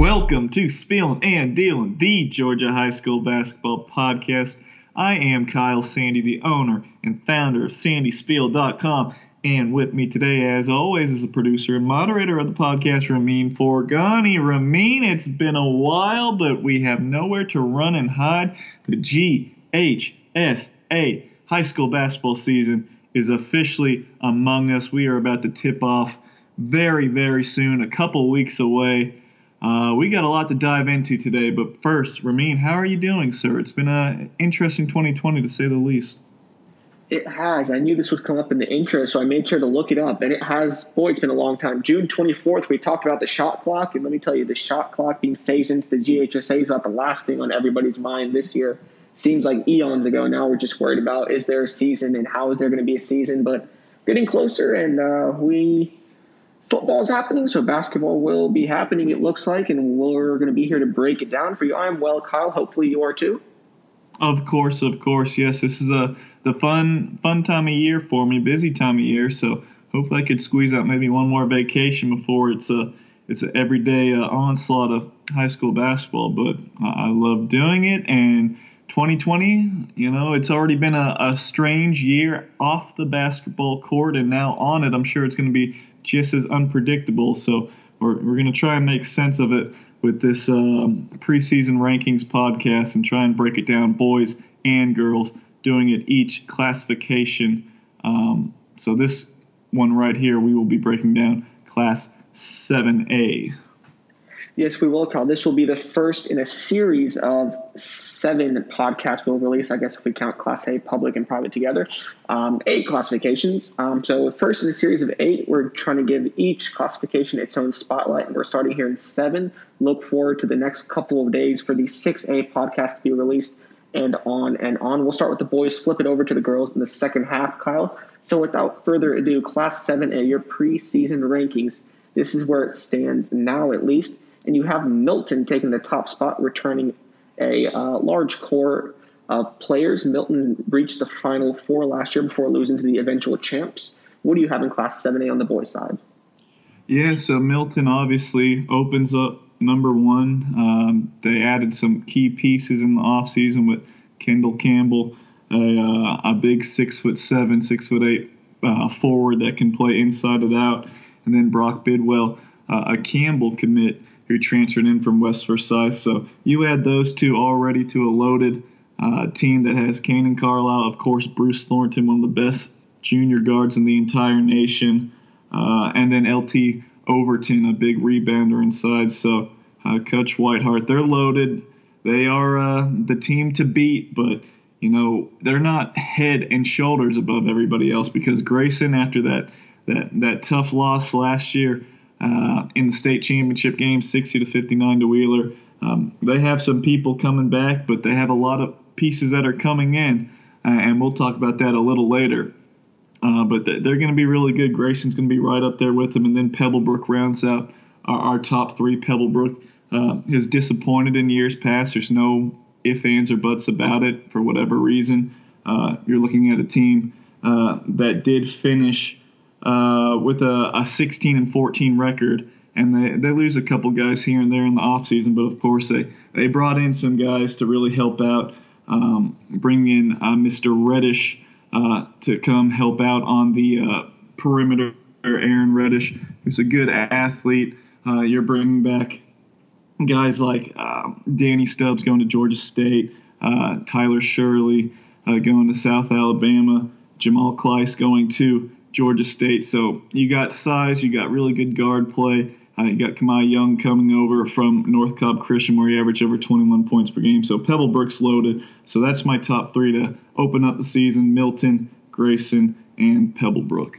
Welcome to Spilling and Dealing, the Georgia High School Basketball Podcast. I am Kyle Sandy, the owner and founder of SandySpiel.com. And with me today, as always, is the producer and moderator of the podcast, Ramin Forgani. Ramin, it's been a while, but we have nowhere to run and hide. The GHSA high school basketball season is officially among us. We are about to tip off very, very soon, a couple weeks away. Uh, we got a lot to dive into today, but first, Ramin, how are you doing, sir? It's been an interesting 2020 to say the least. It has. I knew this would come up in the intro, so I made sure to look it up. And it has, boy, it's been a long time. June 24th, we talked about the shot clock. And let me tell you, the shot clock being phased into the GHSA is about the last thing on everybody's mind this year. Seems like eons ago. Now we're just worried about is there a season and how is there going to be a season? But getting closer, and uh, we football's happening, so basketball will be happening, it looks like, and we're going to be here to break it down for you. I'm well, Kyle. Hopefully you are too. Of course, of course, yes. This is a the fun fun time of year for me, busy time of year. So hopefully I could squeeze out maybe one more vacation before it's a it's an everyday uh, onslaught of high school basketball. But I, I love doing it, and 2020, you know, it's already been a, a strange year off the basketball court, and now on it, I'm sure it's going to be just as unpredictable. So we're, we're going to try and make sense of it with this um, preseason rankings podcast and try and break it down, boys and girls, doing it each classification. Um, so this one right here, we will be breaking down class 7A. Yes, we will, Carl. This will be the first in a series of seven podcasts we'll release. I guess if we count Class A, public, and private together, um, eight classifications. Um, so, first in a series of eight, we're trying to give each classification its own spotlight, and we're starting here in seven. Look forward to the next couple of days for the 6A podcast to be released and on and on. We'll start with the boys, flip it over to the girls in the second half, Kyle. So, without further ado, Class 7A, your preseason rankings. This is where it stands now, at least and you have Milton taking the top spot, returning a uh, large core of players. Milton reached the final four last year before losing to the eventual champs. What do you have in Class 7A on the boys' side? Yeah, so Milton obviously opens up number one. Um, they added some key pieces in the offseason with Kendall Campbell, a, uh, a big six foot seven, six foot eight uh, forward that can play inside and out, and then Brock Bidwell, uh, a Campbell commit who transferred in from West Forsyth. So you add those two already to a loaded uh, team that has Kanaan Carlyle, of course, Bruce Thornton, one of the best junior guards in the entire nation, uh, and then LT Overton, a big rebounder inside. So uh, Coach Whitehart, they're loaded. They are uh, the team to beat, but you know they're not head and shoulders above everybody else because Grayson, after that that that tough loss last year, uh, in the state championship game, 60 to 59 to Wheeler. Um, they have some people coming back, but they have a lot of pieces that are coming in, uh, and we'll talk about that a little later. Uh, but they're going to be really good. Grayson's going to be right up there with them, and then Pebblebrook rounds out our, our top three. Pebblebrook uh, has disappointed in years past. There's no ifs, ands, or buts about it for whatever reason. Uh, you're looking at a team uh, that did finish uh, with a, a 16 and 14 record, and they, they lose a couple guys here and there in the offseason, but of course they, they brought in some guys to really help out, um, bring in uh, Mr. Reddish uh, to come help out on the uh, perimeter. Aaron Reddish, who's a good athlete. Uh, you're bringing back guys like uh, Danny Stubbs going to Georgia State, Tyler Shirley going to South Alabama, Jamal Kleiss going to Georgia State. So you got size, you got really good guard play. Uh, you got Kamai Young coming over from North Cobb Christian, where he averaged over 21 points per game. So Pebblebrook's loaded. So that's my top three to open up the season: Milton, Grayson, and Pebblebrook.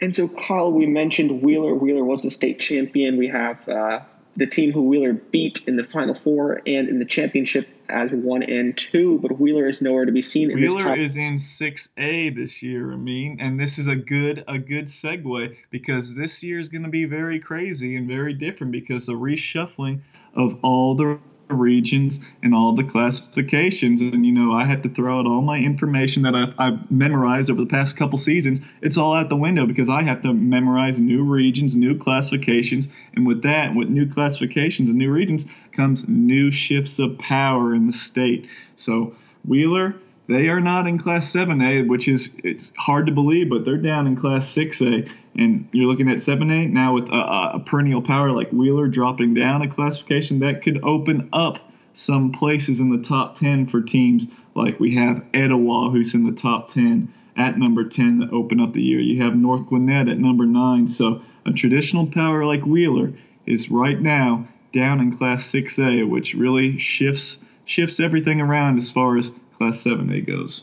And so, Carl, we mentioned Wheeler. Wheeler was the state champion. We have uh, the team who Wheeler beat in the Final Four and in the championship as one and two, but Wheeler is nowhere to be seen. In Wheeler is in six A this year, I mean, and this is a good a good segue because this year is going to be very crazy and very different because the reshuffling of all the regions and all the classifications. And, you know, I had to throw out all my information that I've, I've, memorized over the past couple seasons. It's all out the window because I have to memorize new regions, new classifications. And with that, with new classifications and new regions, comes new shifts of power in the state. So, Wheeler, they are not in Class 7A, which is it's hard to believe, but they're down in Class 6A. And you're looking at 7A now with a, a perennial power like Wheeler dropping down a classification that could open up some places in the top 10 for teams like we have Etowah, who's in the top 10 at number 10 to open up the year. You have North Gwinnett at number 9. So a traditional power like Wheeler is right now down in Class 6A, which really shifts shifts everything around as far as Class 7A goes.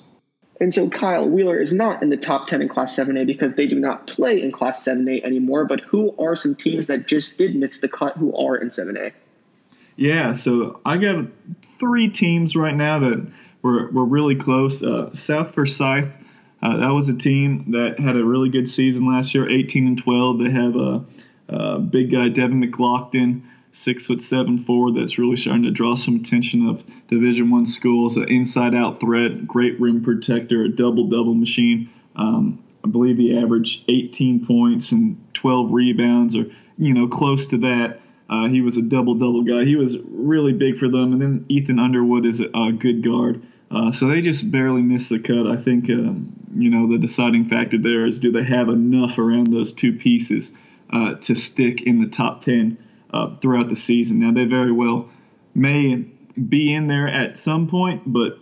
And so Kyle Wheeler is not in the top 10 in Class 7A because they do not play in Class 7A anymore. But who are some teams that just did miss the cut who are in 7A? Yeah, so I got three teams right now that were, were really close. Uh, South Forsyth, uh, that was a team that had a really good season last year, 18 and 12. They have a, a big guy, Devin McLaughlin six foot seven forward that's really starting to draw some attention of Division One schools. An inside out threat, great rim protector, a double double machine. Um, I believe he averaged 18 points and 12 rebounds, or you know close to that. Uh, he was a double double guy. He was really big for them. And then Ethan Underwood is a, a good guard. Uh, so they just barely missed the cut. I think um, you know the deciding factor there is do they have enough around those two pieces uh, to stick in the top 10 uh, throughout the season. Now, they very well may be in there at some point, but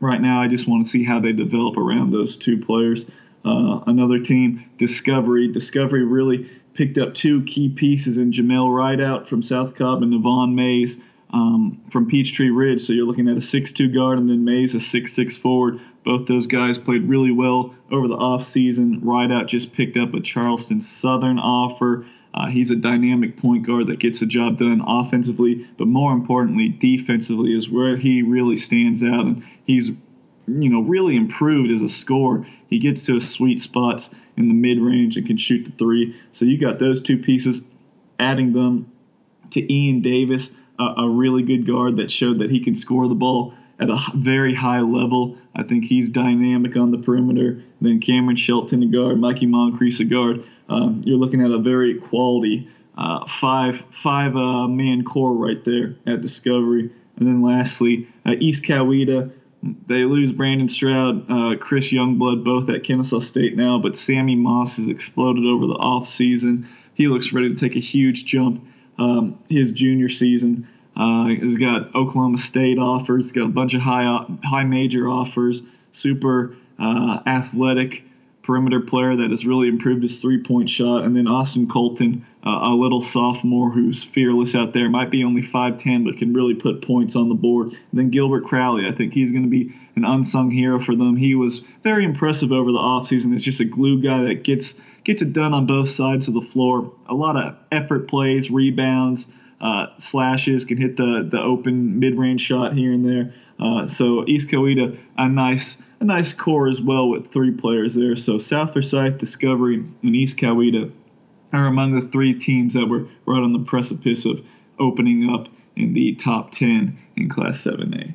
right now I just want to see how they develop around those two players. Uh, another team, Discovery. Discovery really picked up two key pieces in Jamel Rideout from South Cobb and Navon Mays um, from Peachtree Ridge. So you're looking at a 6'2 guard and then Mays a 6'6 forward. Both those guys played really well over the offseason. Rideout just picked up a Charleston Southern offer. Uh, he's a dynamic point guard that gets the job done offensively, but more importantly, defensively is where he really stands out. And he's, you know, really improved as a scorer. He gets to his sweet spots in the mid range and can shoot the three. So you got those two pieces, adding them to Ian Davis, a, a really good guard that showed that he can score the ball at a very high level. I think he's dynamic on the perimeter. Then Cameron Shelton, a guard, Mikey Moncrief, a guard um, you're looking at a very quality uh, five five uh, man core right there at Discovery. And then lastly, uh, East Coweta. They lose Brandon Stroud, uh, Chris Youngblood, both at Kennesaw State now, but Sammy Moss has exploded over the off season. He looks ready to take a huge jump um, his junior season. Uh, he's got Oklahoma State offers. He's got a bunch of high high major offers. Super uh, athletic perimeter player that has really improved his three point shot. And then Austin Colton, uh, a little sophomore who's fearless out there, might be only 5'10, but can really put points on the board. And then Gilbert Crowley, I think he's going to be an unsung hero for them. He was very impressive over the offseason. It's just a glue guy that gets gets it done on both sides of the floor. A lot of effort plays, rebounds, uh, slashes, can hit the, the open mid range shot here and there. Uh, so East Coweta, a nice a nice core as well with three players there. So South Forsyth, Discovery, and East Coweta are among the three teams that were right on the precipice of opening up in the top 10 in Class 7A.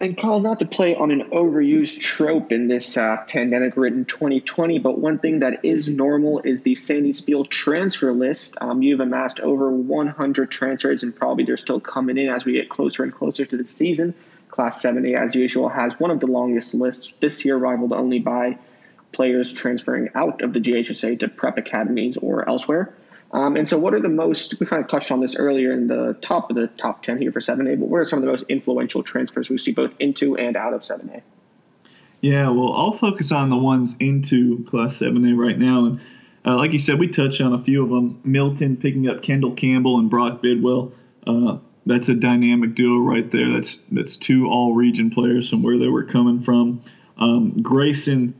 And Kyle, not to play on an overused trope in this uh, pandemic written 2020, but one thing that is normal is the Sandy Spiel transfer list. Um, you've amassed over 100 transfers, and probably they're still coming in as we get closer and closer to the season. Class 70, as usual, has one of the longest lists this year, rivaled only by players transferring out of the GHSA to prep academies or elsewhere. Um, and so, what are the most, we kind of touched on this earlier in the top of the top 10 here for 7A, but what are some of the most influential transfers we see both into and out of 7A? Yeah, well, I'll focus on the ones into Class 7A right now. And uh, like you said, we touched on a few of them. Milton picking up Kendall Campbell and Brock Bidwell. Uh, that's a dynamic duo right there. That's that's two all-region players from where they were coming from. Um, Grayson,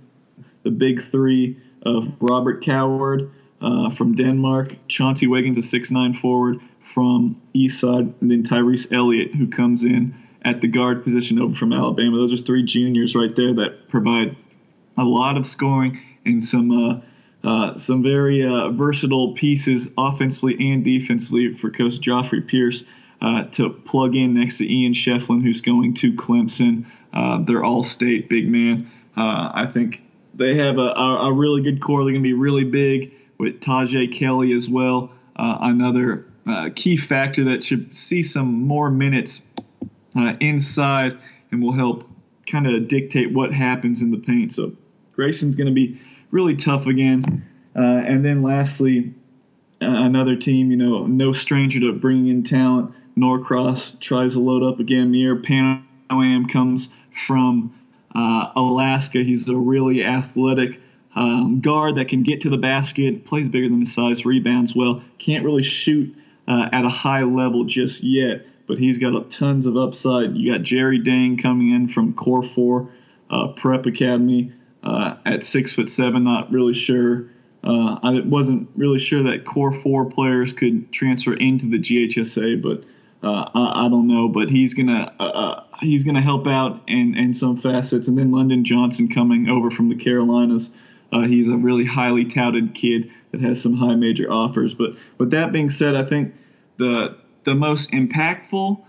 the big three of Robert Coward uh, from Denmark, Chauncey Wiggins, a six-nine forward from Eastside, and then Tyrese Elliott, who comes in at the guard position over from Alabama. Those are three juniors right there that provide a lot of scoring and some uh, uh, some very uh, versatile pieces offensively and defensively for Coach Joffrey Pierce. Uh, to plug in next to Ian Schieffelin, who's going to Clemson. Uh, they're all state big man. Uh, I think they have a, a, a, really good core. They're going to be really big with Tajay Kelly as well. Uh, another uh, key factor that should see some more minutes inside and will help kind of dictate what happens in the paint. So Grayson's going to be really tough again. And then lastly, another team, you know, no stranger to bringing in talent. Norcross tries to load up again. Mir Pan Am comes from uh, Alaska. He's a really athletic um, guard that can get to the basket, plays bigger than his size, rebounds well. Can't really shoot uh, at a high level just yet, but he's got tons of upside. You got Jerry Dang coming in from Core 4 uh, Prep Academy uh, at six foot seven. Not really sure. Uh, I wasn't really sure that Core 4 players could transfer into the GHSA, but uh, I, I, don't know. But he's gonna he's gonna help out in, in some facets. And then London Johnson coming over from the Carolinas. Uh, he's a really highly touted kid that has some high major offers. But with that being said, I think the the most impactful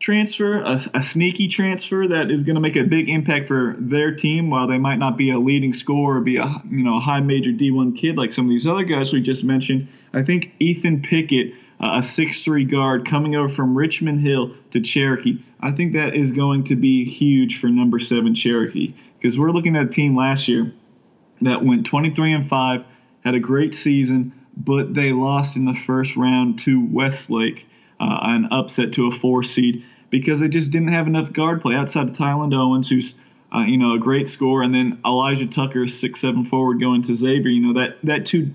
transfer, a, a sneaky transfer that is going to make a big impact for their team, while they might not be a leading scorer or be a you know a high major D1 kid like some of these other guys we just mentioned. I think Ethan Pickett, a six-three guard coming over from Richmond Hill to Cherokee, I think that is going to be huge for number seven Cherokee because we're looking at a team last year that went 23 and 5, had a great season, but they lost in the first round to Westlake, uh, an upset to a four seed because they just didn't have enough guard play outside of Tyland Owens, who's uh, you know a great scorer, and then Elijah Tucker, six seven forward, going to Xavier. You know that that two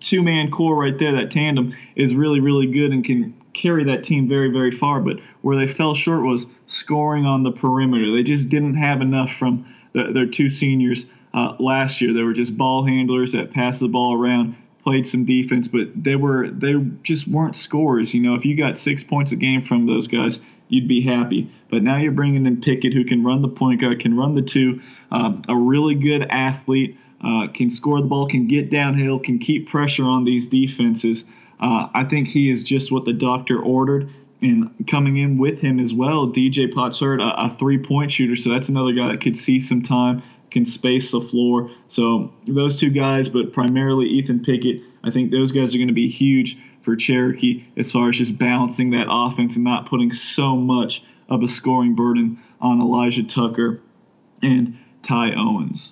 two man core right there, that tandem is really really good and can carry that team very very far. But where they fell short was scoring on the perimeter. They just didn't have enough from the, their two seniors uh, last year. They were just ball handlers that passed the ball around, played some defense, but they were they just weren't scorers. You know, if you got six points a game from those guys, you'd be happy. But now you're bringing in Pickett, who can run the point guard, can run the two, um, a really good athlete, uh, can score the ball, can get downhill, can keep pressure on these defenses. Uh, I think he is just what the doctor ordered. And coming in with him as well, DJ Potsherd, a, a three point shooter. So that's another guy that could see some time can space the floor. So those two guys, but primarily Ethan Pickett, I think those guys are going to be huge for Cherokee as far as just balancing that offense and not putting so much of a scoring burden on Elijah Tucker and Ty Owens.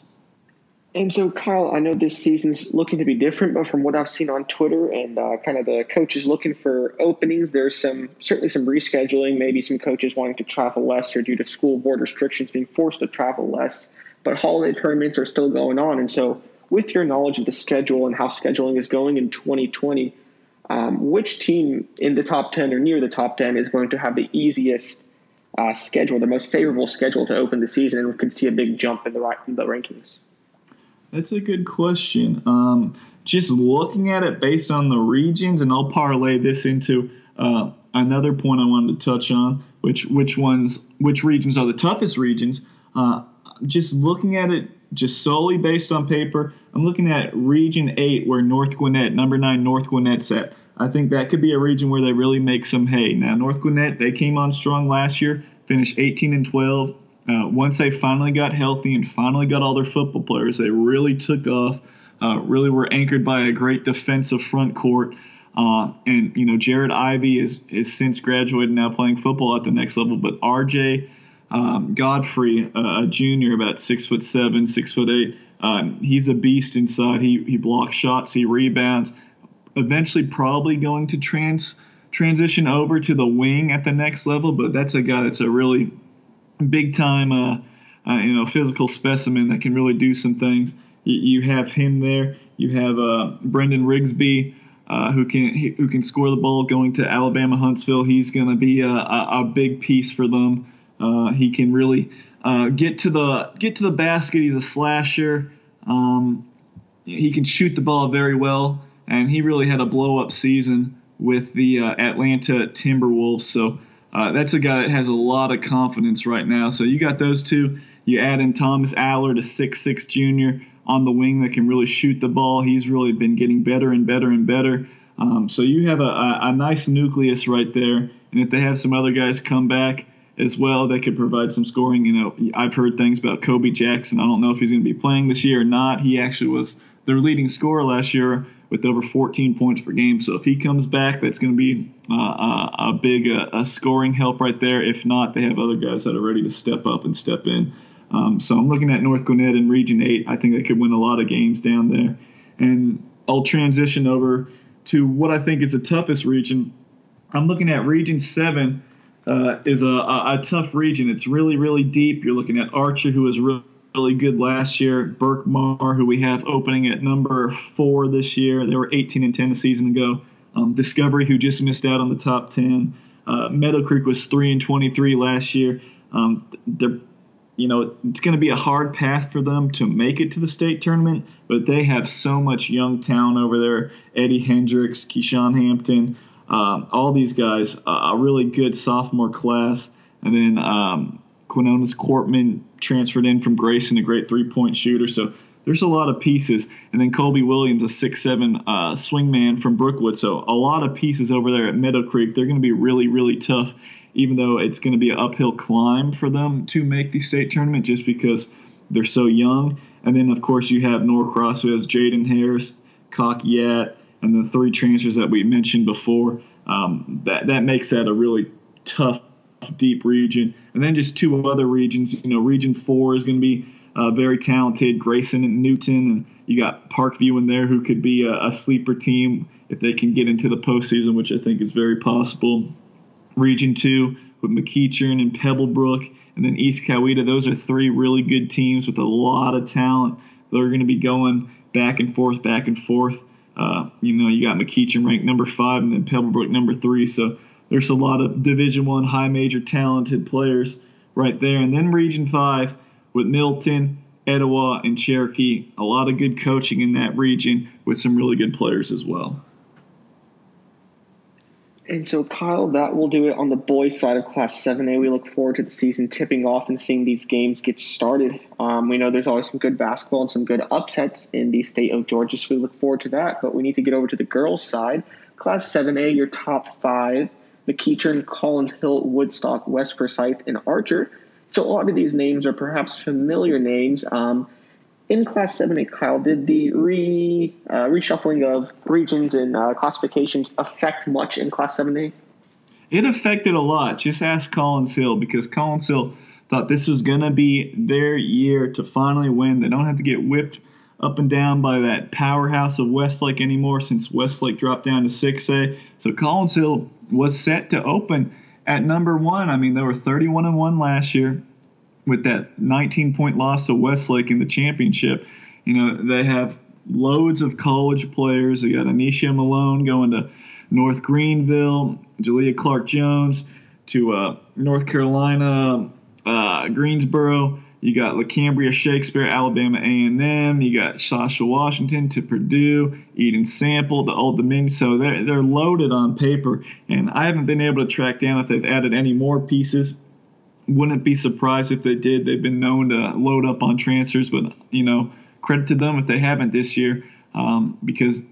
And so, Kyle, I know this season's looking to be different, but from what I've seen on Twitter and uh, kind of the coaches looking for openings, there's some certainly some rescheduling. Maybe some coaches wanting to travel less or due to school board restrictions being forced to travel less but holiday tournaments are still going on. And so, with your knowledge of the schedule and how scheduling is going in 2020, um, which team in the top 10 or near the top 10 is going to have the easiest uh, schedule, the most favorable schedule to open the season, and could see a big jump in the, in the rankings? That's a good question. Um, just looking at it based on the regions, and I'll parlay this into uh, another point I wanted to touch on, which which ones, which regions are the toughest regions. Uh, just looking at it just solely based on paper, I'm looking at Region 8 where North Gwinnett, number 9 North Gwinnett's at. I think that could be a region where they really make some hay. Now, North Gwinnett, they came on strong last year, finished 18 and 12. Uh, once they finally got healthy and finally got all their football players, they really took off. Uh, really were anchored by a great defensive front court. Uh, and you know, Jared Ivy is is since graduated now playing football at the next level. But RJ um, Godfrey, a junior, about six foot seven, six foot eight. Um, he's a beast inside. He he blocks shots, he rebounds. Eventually, probably going to trans transition over to the wing at the next level. But that's a guy that's a really big time, uh, uh, you know, physical specimen that can really do some things. You, you have him there. You have uh, Brendan Rigsby. Uh, who can who can score the ball going to Alabama Huntsville? He's going to be a, a, big piece for them. Uh, he can really uh, get to the get to the basket. He's a slasher. Um, he can shoot the ball very well, and he really had a blow up season with the Atlanta Timberwolves. So uh, that's a guy that has a lot of confidence right now. So you got those two. You add in Thomas Allard, a six-six junior on the wing that can really shoot the ball. He's really been getting better and better and better. Um, so you have a, a, a, nice nucleus right there And if they have some other guys come back as well, they could provide some scoring. You know, I've heard things about Kobe Jackson. I don't know if he's going to be playing this year or not. He actually was their leading scorer last year with over 14 points per game. So if he comes back, that's going to be uh, a, a, big uh, a scoring help right there. If not, they have other guys that are ready to step up and step in. Um, so I'm looking at North Gwinnett in Region 8. I think they could win a lot of games down there. And I'll transition over to what I think is the toughest region. I'm looking at Region 7 uh, is a, a, a, tough region. It's really, really deep. You're looking at Archer, who is really, really good last year. Berkmar, who we have opening at number four this year. They were 18 and 10 a season ago. Um, Discovery, who just missed out on the top 10. Uh, Meadow Creek was 3 and 23 last year. Um, they're you know, it's going to be a hard path for them to make it to the state tournament, but they have so much young talent over there. Eddie Hendricks, Keyshawn Hampton, um, all these guys, uh, a really good sophomore class. And then um, Quinones Cortman transferred in from Grayson, a great three point shooter. So there's a lot of pieces. And then Colby Williams, a six-seven uh, swingman from Brookwood. So a lot of pieces over there at Meadow Creek. They're going to be really, really tough even though it's going to be an uphill climb for them to make the state tournament just because they're so young. And then, of course, you have Norcross, who has Jaden Harris, Kok Yat, and the three transfers that we mentioned before. Um, that, that makes that a really tough, deep region. And then just two other regions. You know, Region 4 is going to be uh, very talented, Grayson and Newton. And you got Parkview in there, who could be a, a sleeper team if they can get into the postseason, which I think is very possible. Region 2 with McEachern and Pebblebrook, and then East Coweta. Those are three really good teams with a lot of talent. They're going to be going back and forth, back and forth. Uh, you know, you got McEachern ranked number five, and then Pebblebrook number three. So there's a lot of Division One high major talented players right there. And then Region Five with Milton, Etowah, and Cherokee. A lot of good coaching in that region with some really good players as well. And so, Kyle, that will do it on the boys' side of Class 7A. We look forward to the season tipping off and seeing these games get started. Um, we know there's always some good basketball and some good upsets in the state of Georgia, so we look forward to that. But we need to get over to the girls' side. Class 7A, your top five McEachern, Collins Hill, Woodstock, West Forsyth, and Archer. So, a lot of these names are perhaps familiar names. Um, in Class 7A, Kyle, did the re uh, reshuffling of regions and uh, classifications affect much in Class 7A? It affected a lot. Just ask Collins Hill because Collins Hill thought this was going to be their year to finally win. They don't have to get whipped up and down by that powerhouse of Westlake anymore since Westlake dropped down to 6A. So Collins Hill was set to open at number one. I mean, they were 31 and 1 last year with that 19 point loss to Westlake in the championship, you know, they have loads of college players. They got Anisha Malone going to North Greenville, Julia Clark Jones to uh, North Carolina, uh, Greensboro. You got LaCambria Shakespeare, Alabama A&M. You got Sasha Washington to Purdue, Eden Sample, the Old Dominion. So they're, they're loaded on paper. And I haven't been able to track down if they've added any more pieces wouldn't be surprised if they did. They've been known to load up on transfers, but you know, credit to them if they haven't this year, um, because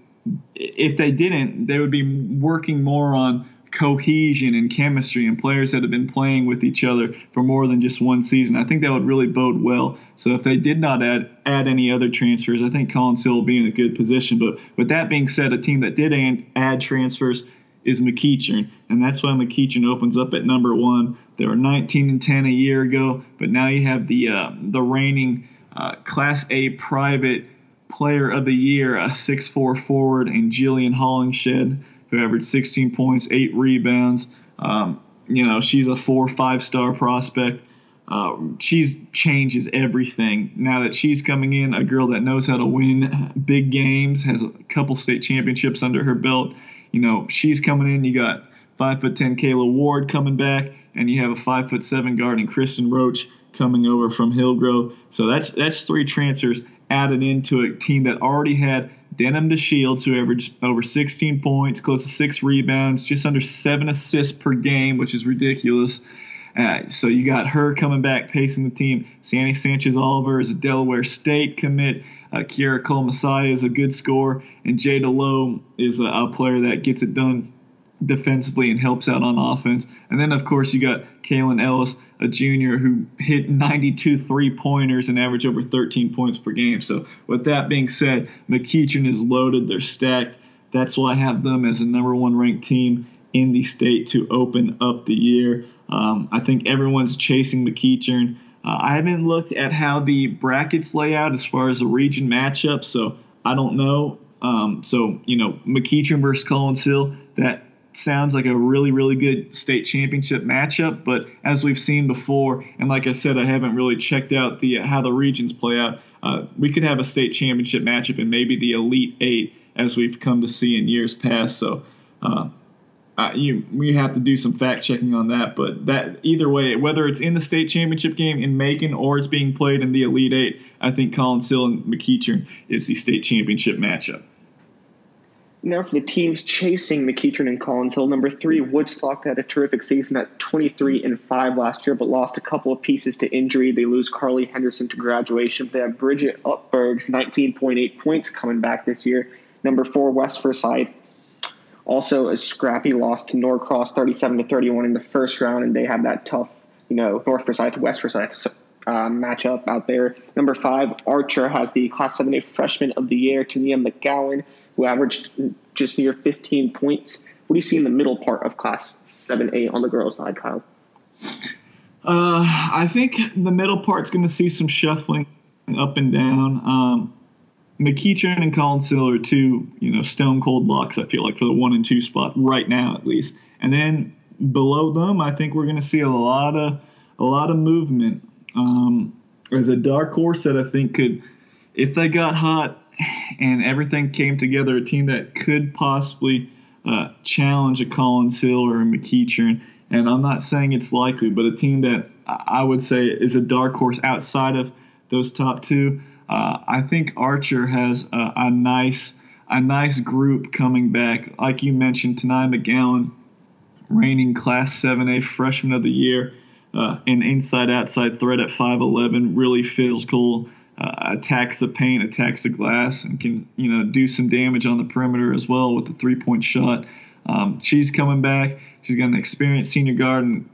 if they didn't, they would be working more on cohesion and chemistry and players that have been playing with each other for more than just one season. I think that would really bode well. So if they did not add add any other transfers, I think Collins Hill will be in a good position. But with that being said, a team that did add transfers is McEachern, and that's why McEachern opens up at number one. They were 19 and 10 a year ago, but now you have the uh, the reigning uh, Class A private player of the year, a 6'4 forward, and Jillian Hollingshead, who averaged 16 points, eight rebounds. Um, you know, she's a four five star prospect. Uh, she's changes everything now that she's coming in. A girl that knows how to win big games, has a couple state championships under her belt you know, she's coming in. You got five foot ten Kayla Ward coming back, and you have a five foot seven guard and Kristen Roach coming over from Hillgrove. So that's that's three transfers added into a team that already had Denham DeShields, who averaged over 16 points, close to six rebounds, just under seven assists per game, which is ridiculous. Uh, so you got her coming back, pacing the team. Sandy Sanchez Oliver is a Delaware State commit. Uh, Kiara Cole Messiah is a good scorer, and Jada Lowe is a, a, player that gets it done defensively and helps out on offense. And then, of course, you got Kalen Ellis, a junior who hit 92 three pointers and averaged over 13 points per game. So, with that being said, McEachern is loaded. They're stacked. That's why I have them as a number one ranked team in the state to open up the year. Um, I think everyone's chasing McEachern. Uh, I haven't looked at how the brackets lay out as far as the region matchup, so I don't know. Um, so, you know, McEachern versus Collins Hill, that sounds like a really, really good state championship matchup. But as we've seen before, and like I said, I haven't really checked out the how the regions play out. Uh, we could have a state championship matchup and maybe the Elite Eight, as we've come to see in years past. So, uh, uh, you we have to do some fact checking on that. But that either way, whether it's in the state championship game in Macon or it's being played in the Elite Eight, I think Colin Hill and McEachern is the state championship matchup. Now for the teams chasing McEachern and Collins Hill. Number three, Woodstock had a terrific season at 23 and 5 last year, but lost a couple of pieces to injury. They lose Carly Henderson to graduation. They have Bridget Utberg's 19.8 points coming back this year. Number four, West Forsyth. Also a scrappy loss to Norcross 37 to 31 in the first round, and they have that tough, you know, North Forsyth, to West Forsyth uh, matchup out there. Number five, Archer has the Class 7A Freshman of the Year, Tania McGowan who averaged just near 15 points. What do you see in the middle part of Class 7A on the girls' side, Kyle? Uh, I think the middle part's going to see some shuffling up and down. Um, McEachern and Collins Hill are two, you know, stone cold locks. I feel like for the one and two spot right now, at least. And then below them, I think we're going to see a lot of a lot of movement. Um, as a dark horse that I think could, if they got hot, and everything came together. A team that could possibly uh, challenge a Collins Hill or a McEachern. And I'm not saying it's likely, but a team that I would say is a dark horse outside of those top two. Uh, I think Archer has a, a, nice a nice group coming back. Like you mentioned, Tania McGowan, reigning Class 7A Freshman of the Year, uh, an inside outside threat at 5'11, really physical uh, attacks the paint, attacks the glass, and can you know do some damage on the perimeter as well with the three point shot. Um, she's coming back. She's got an experienced senior guard in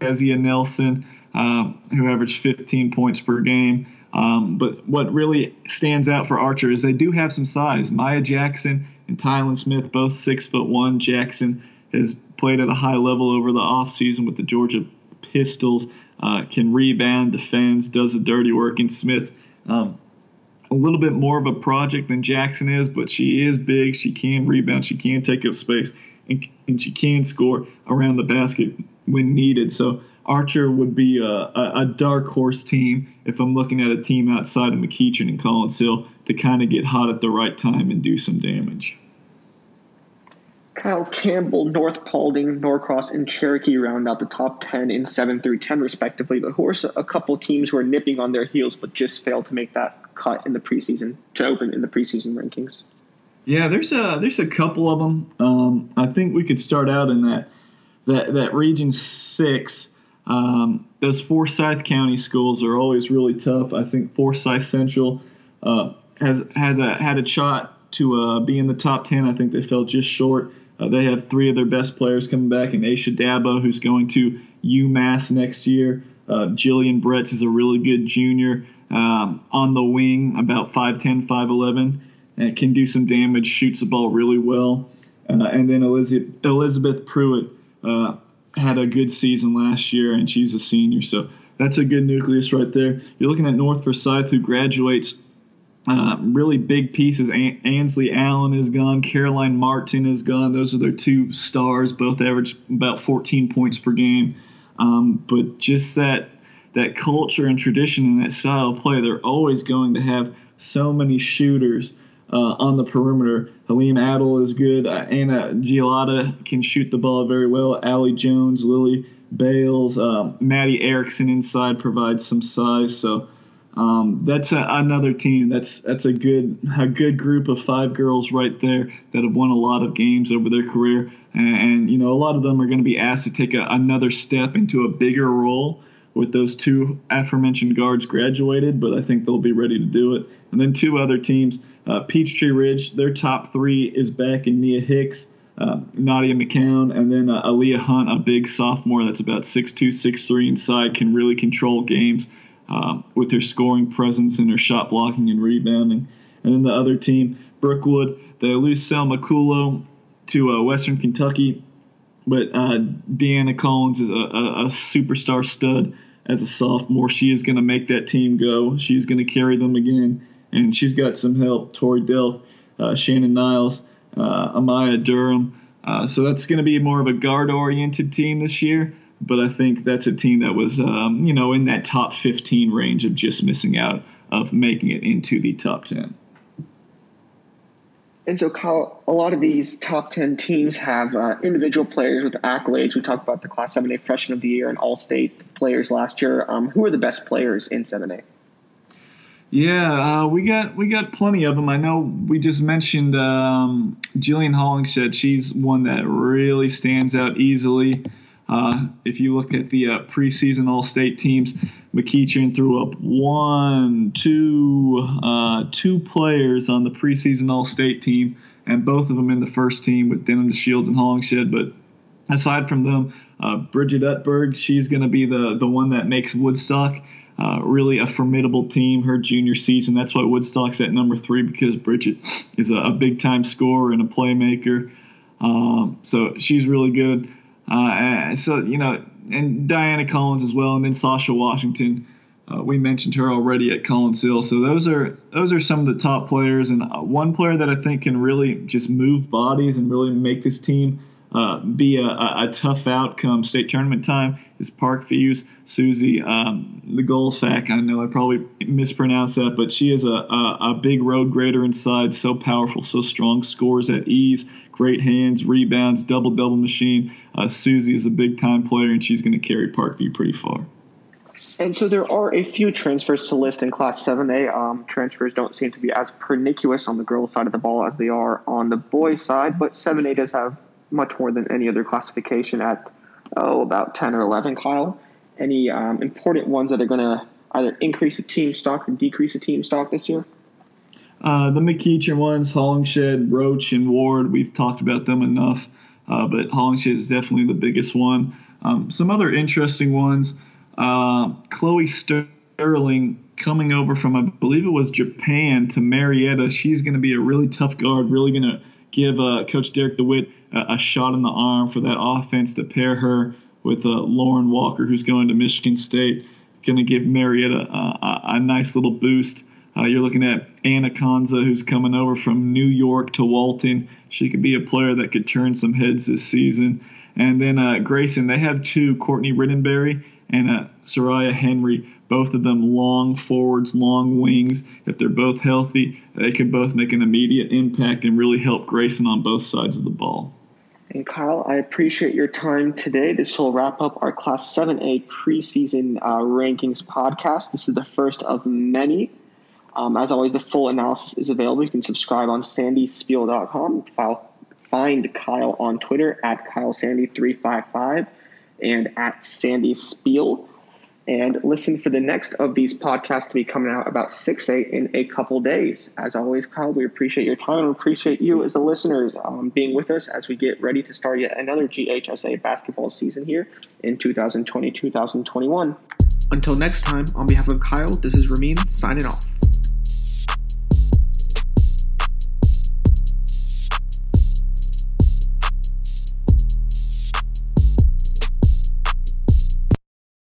Kezia Nelson, um, who averaged 15 points per game. Um, but what really stands out for Archer is they do have some size. Maya Jackson and Tylen Smith, both six foot one. Jackson has played at a high level over the offseason with the Georgia Pistols. Uh, can rebound, defends, does the dirty work. And Smith um, a little bit more of a project than Jackson is, but she is big. She can rebound. She can take up space, and, and she can score around the basket when needed. So Archer would be a, a, a, dark horse team if I'm looking at a team outside of McEachern and Collins Hill to kind of get hot at the right time and do some damage. Kyle Campbell, North Paulding, Norcross, and Cherokee round out the top 10 in 7 through 10, respectively. But who are a couple teams who are nipping on their heels but just failed to make that cut in the preseason, to open in the preseason rankings? Yeah, there's a there's a couple of them. Um, I think we could start out in that that that region six. Um, those Forsyth County schools are always really tough. I think Forsyth Central uh, has has a, had a shot to uh, be in the top ten. I think they fell just short. Uh, they have three of their best players coming back, and Aisha Dabo, who's going to UMass next year. Uh, Jillian Bretz is a really good junior um, on the wing, about 5'10, 5'11, and can do some damage, shoots the ball really well. Uh, and then Elizabeth, Elizabeth Pruitt uh, had a good season last year, and she's a senior. So that's a good nucleus right there. You're looking at North Forsyth, who graduates uh, really big pieces. An- Ansley Allen is gone. Caroline Martin is gone. Those are their two stars. Both average about 14 points per game. Um, but just that that culture and tradition and that style of play, they're always going to have so many shooters uh, on the perimeter. Halim Adel is good. Uh, Anna Giolotta can shoot the ball very well. Allie Jones, Lily Bales, um, Maddie Erickson inside provides some size. So um, that's a, another team. That's that's a good a good group of five girls right there that have won a lot of games over their career, and, and you know a lot of them are going to be asked to take a, another step into a bigger role with those two aforementioned guards graduated. But I think they'll be ready to do it. And then two other teams, uh, Peachtree Ridge, their top three is back in Nia Hicks. uh, Nadia McCown, and then uh, Aaliyah Hunt, a big sophomore that's about 6'2", 6'3", inside, can really control games uh, with their scoring presence and their shot blocking and rebounding. And then the other team, Brookwood, they lose Selma Kulo to uh, Western Kentucky, but uh, Deanna Collins is a, a, a superstar stud as a sophomore. She is going to make that team go. She's going to carry them again, and she's got some help. Tori Dell, uh, Shannon Niles uh, Amaya Durham. Uh, so that's going to be more of a guard-oriented team this year. But I think that's a team that was, um, you know, in that top 15 range of just missing out of making it into the top 10. And so, Kyle, a lot of these top 10 teams have uh, individual players with accolades. We talked about the Class 7A Freshman of the Year and All State players last year. Um, who are the best players in 7A? Yeah, uh, we got we got plenty of them. I know we just mentioned um, Jillian Hollingshead. She's one that really stands out easily. Uh, if you look at the uh, preseason All-State teams, McEachern threw up one, two, uh, two players on the preseason All-State team, and both of them in the first team with Denham Shields, and Hollingshead. But aside from them, uh, Bridget Utberg, she's going to be the the one that makes Woodstock uh, really a formidable team her junior season. That's why Woodstock's at number three because Bridget is a, a big time scorer and a playmaker. Um, so she's really good. Uh, so you know, and Diana Collins as well, and then Sasha Washington. Uh, we mentioned her already at Collins Hill. So those are those are some of the top players, and uh, one player that I think can really just move bodies and really make this team uh, be a, a, tough outcome state tournament time is Parkview's Susie um, the Golfak. I know I probably mispronounced that, but she is a, a, a, big road grader inside, so powerful, so strong, scores at ease, great hands, rebounds, double double machine. Uh, Susie is a big time player, and she's going to carry Parkview pretty far. And so there are a few transfers to list in Class 7A. Um, transfers don't seem to be as pernicious on the girls' side of the ball as they are on the boys' side, but 7A does have much more than any other classification at oh about 10 or 11 kyle any um, important ones that are going to either increase the team stock or decrease the team stock this year uh, the McEachern ones, Hollingshead, Roach, and Ward, we've talked about them enough, uh, but Hollingshead is definitely the biggest one. Um, some other interesting ones, uh, Chloe Sterling coming over from, I believe it was Japan to Marietta. She's going to be a really tough guard, really going to give uh, Coach Derek DeWitt a, shot in the arm for that offense to pair her with uh, Lauren Walker, who's going to Michigan State. Going to give Marietta a, a, a, nice little boost. Uh, you're looking at Anna Conza, who's coming over from New York to Walton. She could be a player that could turn some heads this season. And then uh, Grayson, they have two, Courtney Rittenberry and uh, Soraya Henry both of them long forwards, long wings. If they're both healthy, they could both make an immediate impact and really help Grayson on both sides of the ball. And Kyle, I appreciate your time today. This will wrap up our Class 7A preseason uh, rankings podcast. This is the first of many. Um, as always, the full analysis is available. You can subscribe on sandyspiel.com. File, find Kyle on Twitter at KyleSandy355 and at SandySpiel and listen for the next of these podcasts to be coming out about 6 8 in a couple days. As always, Kyle, we appreciate your time and appreciate you as a listener um, being with us as we get ready to start yet another GHSA basketball season here in 2020 2021. Until next time, on behalf of Kyle, this is Ramin signing off.